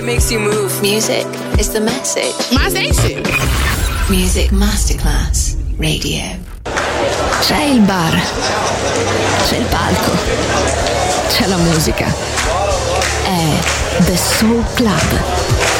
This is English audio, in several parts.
It makes you move. Music is the message. My station. Music Masterclass Radio. C'è il bar. C'è il palco. C'è la musica. È The Soul Club.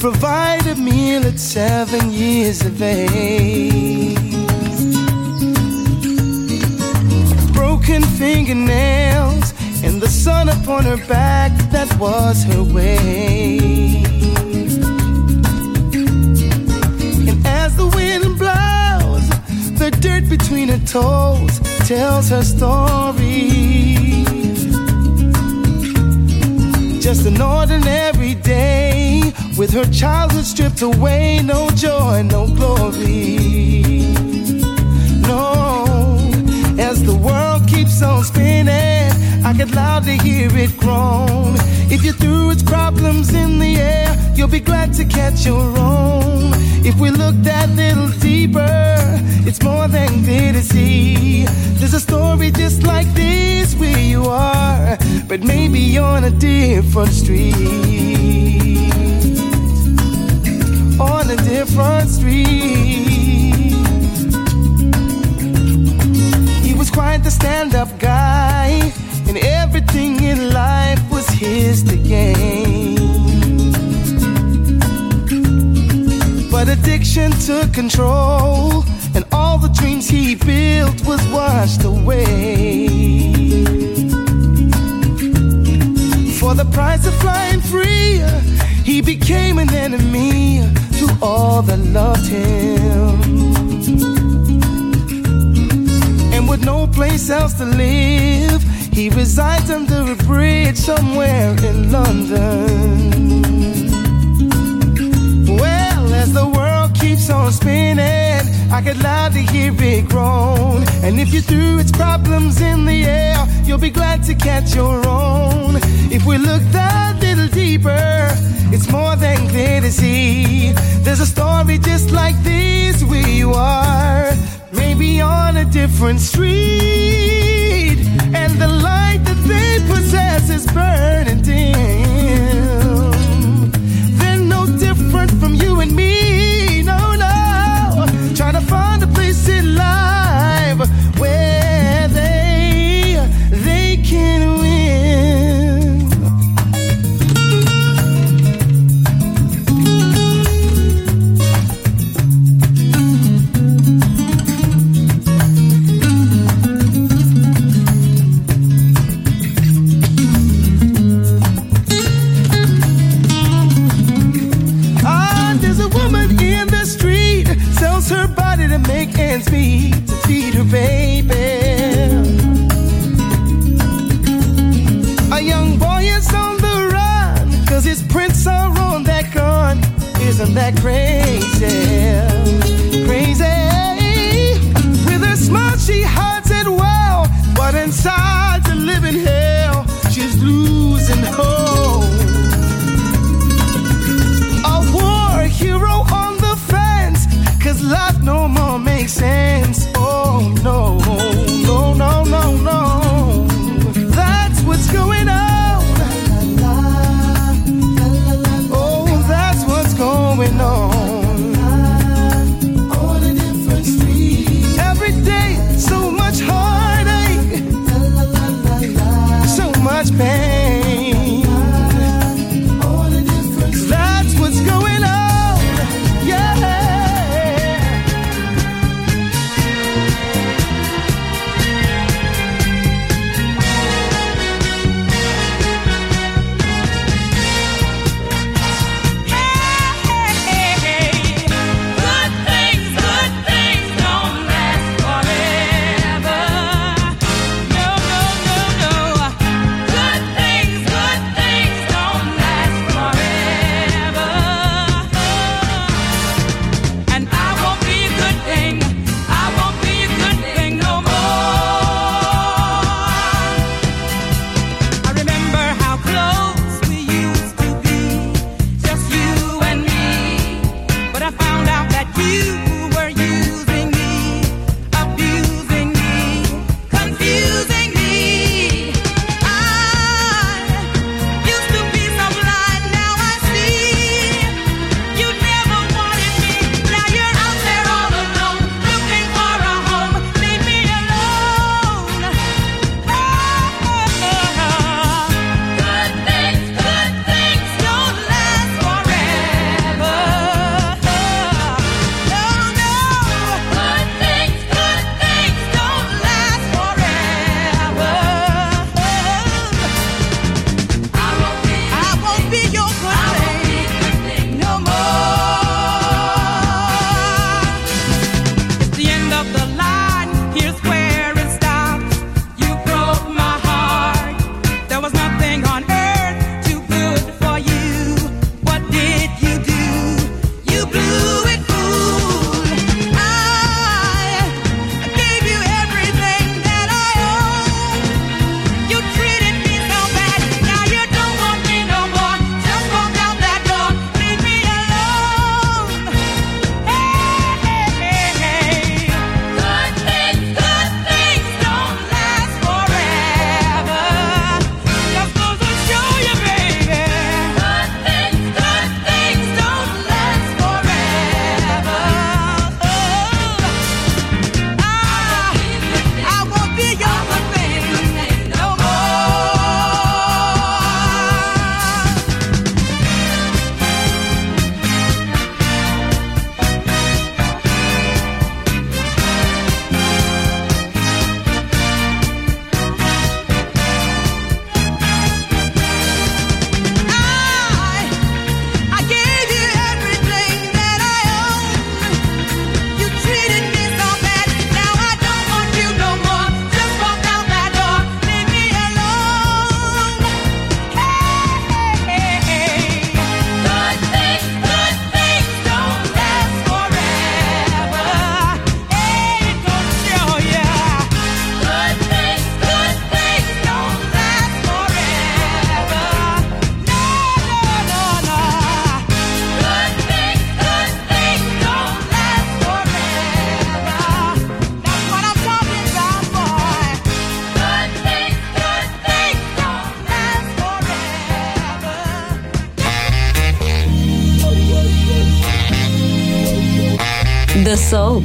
Provide a meal at seven years of age. Broken fingernails and the sun upon her back, that was her way. And as the wind blows, the dirt between her toes tells her story. Just an ordinary day with her childhood stripped away. No joy, no glory. No, as the world keeps on spinning, I could loudly hear it groan. If you threw its problems in the air, you'll be glad to catch your own. If we look that little deeper, it's more than clear to see. There's a story just like this where you are, but maybe on a different street. On a different street. He was quite the stand up guy, and everything in life was his to gain. But addiction took control, and all the dreams he built was washed away. For the price of flying free, he became an enemy all that loved him. And with no place else to live, he resides under a bridge somewhere in London. Well, as the keeps on spinning, I could loudly hear it groan. And if you threw its problems in the air, you'll be glad to catch your own. If we look that little deeper, it's more than clear to see. There's a story just like this you are, maybe on a different street. And the light that they possess is burning dim.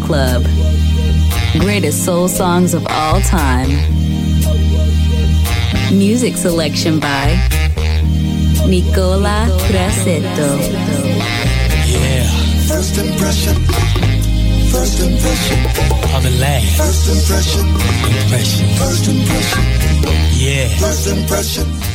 Club. Greatest soul songs of all time. Music selection by Nicola Grassetto. Yeah. First impression. First impression. On the last. First impression. Impression. First impression. Yeah. First impression.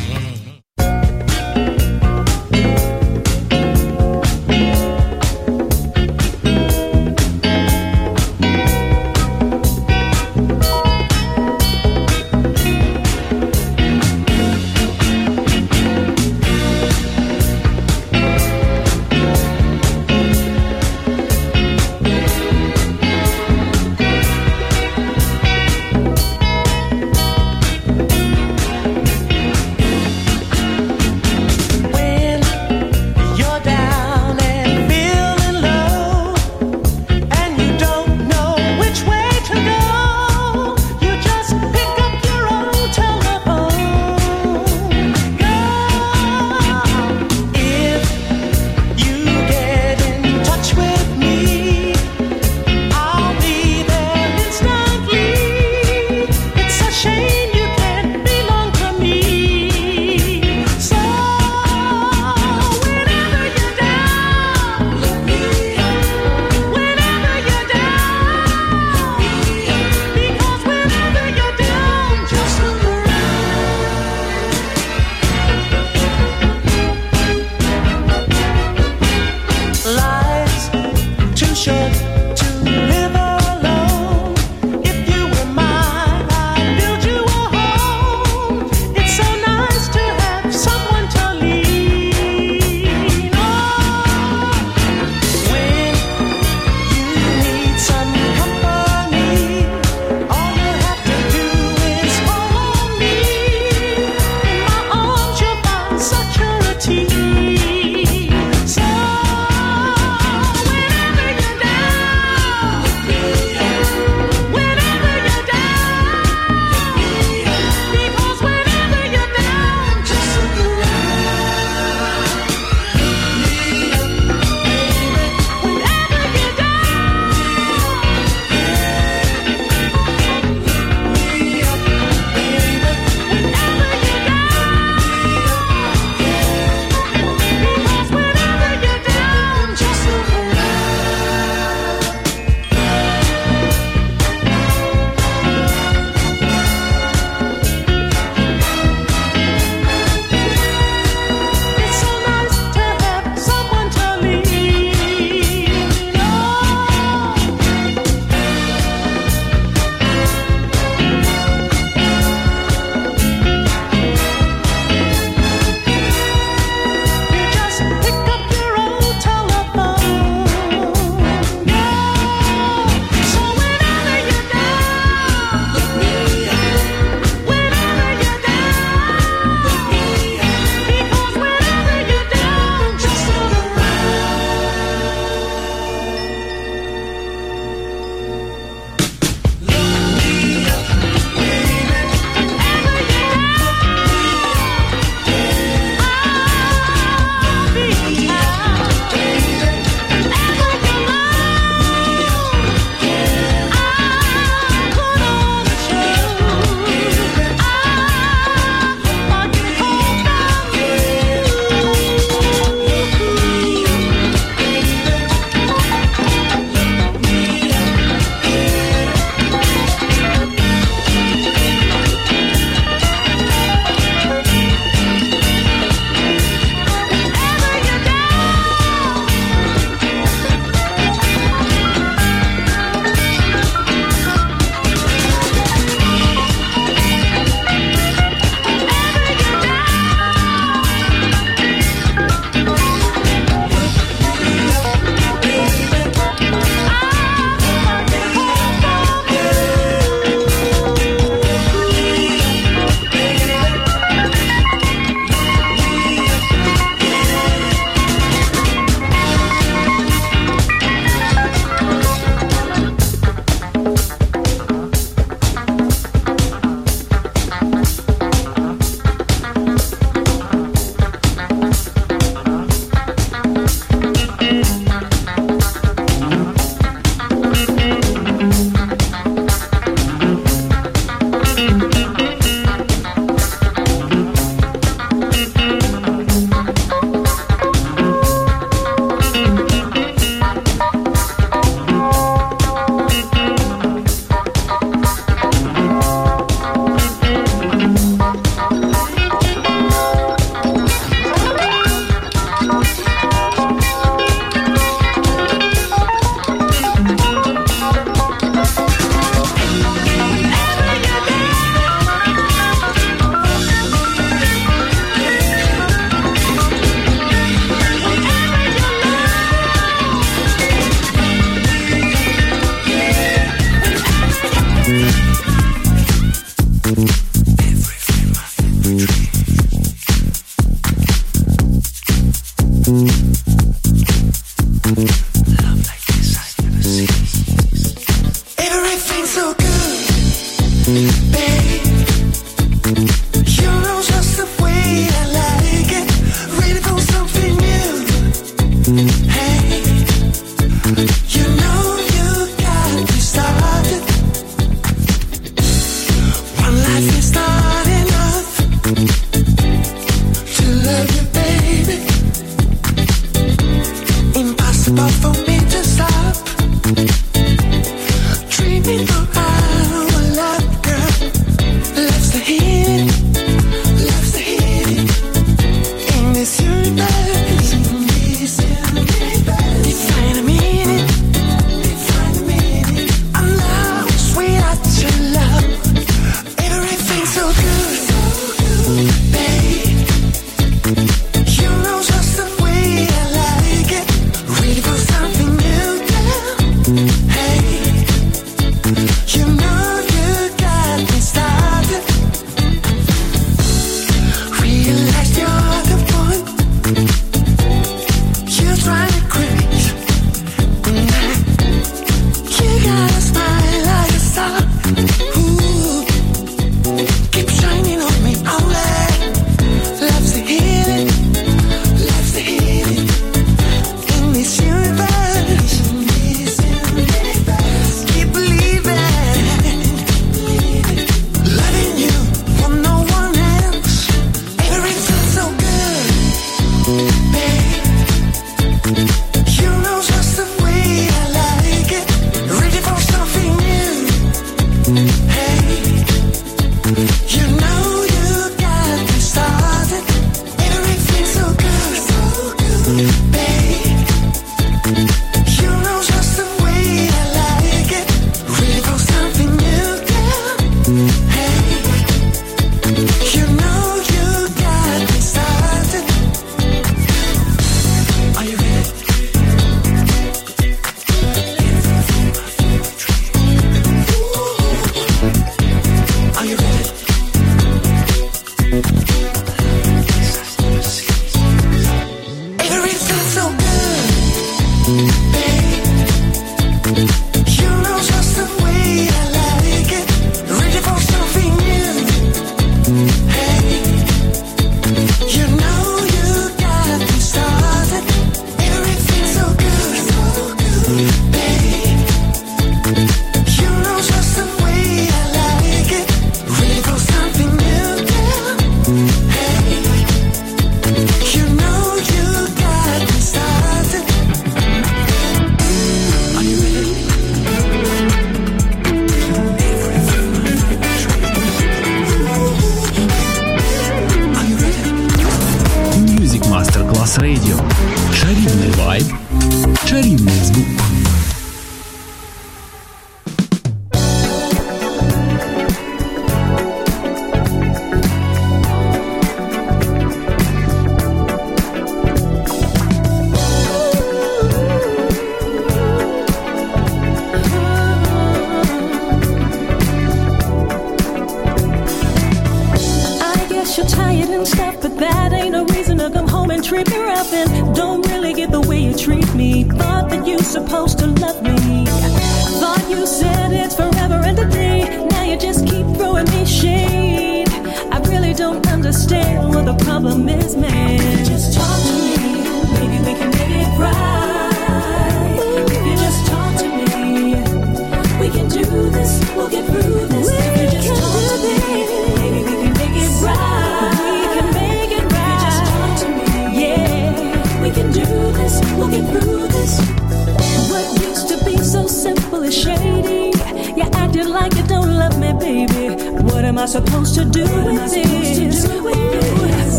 I supposed to do what with this? Do with?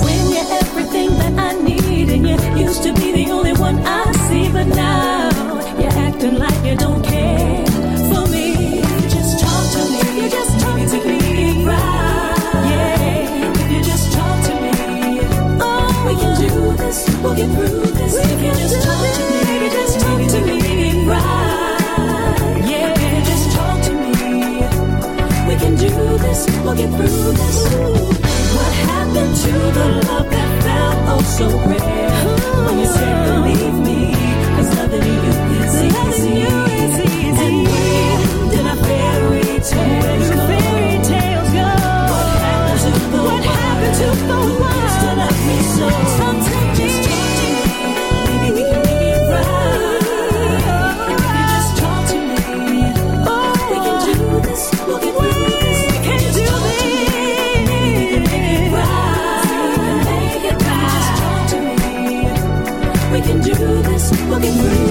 When you're everything that I need, and you used to be the only one I see, but now you're acting like you don't care for me. Just talk to me. You just talk to me. Yeah. If you just talk to me, oh, we can do this. We'll get through this. We can so rare. When you say believe me, cause loving you is easy. And where did our fairy tales go? What happened to the one who used to love me so? people can.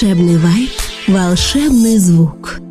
Волшебный вайб, волшебный звук.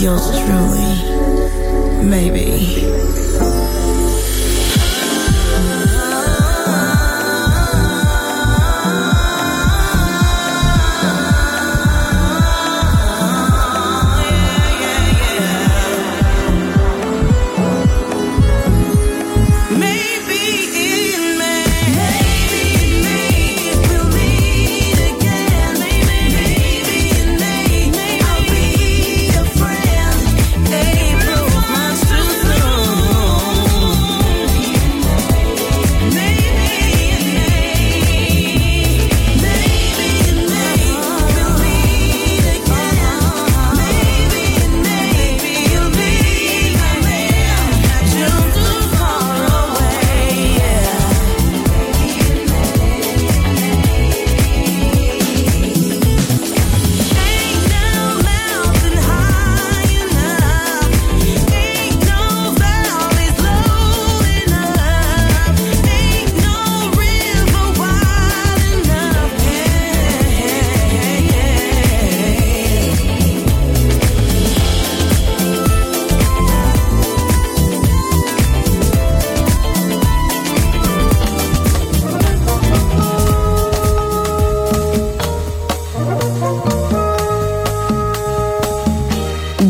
Yours truly, maybe.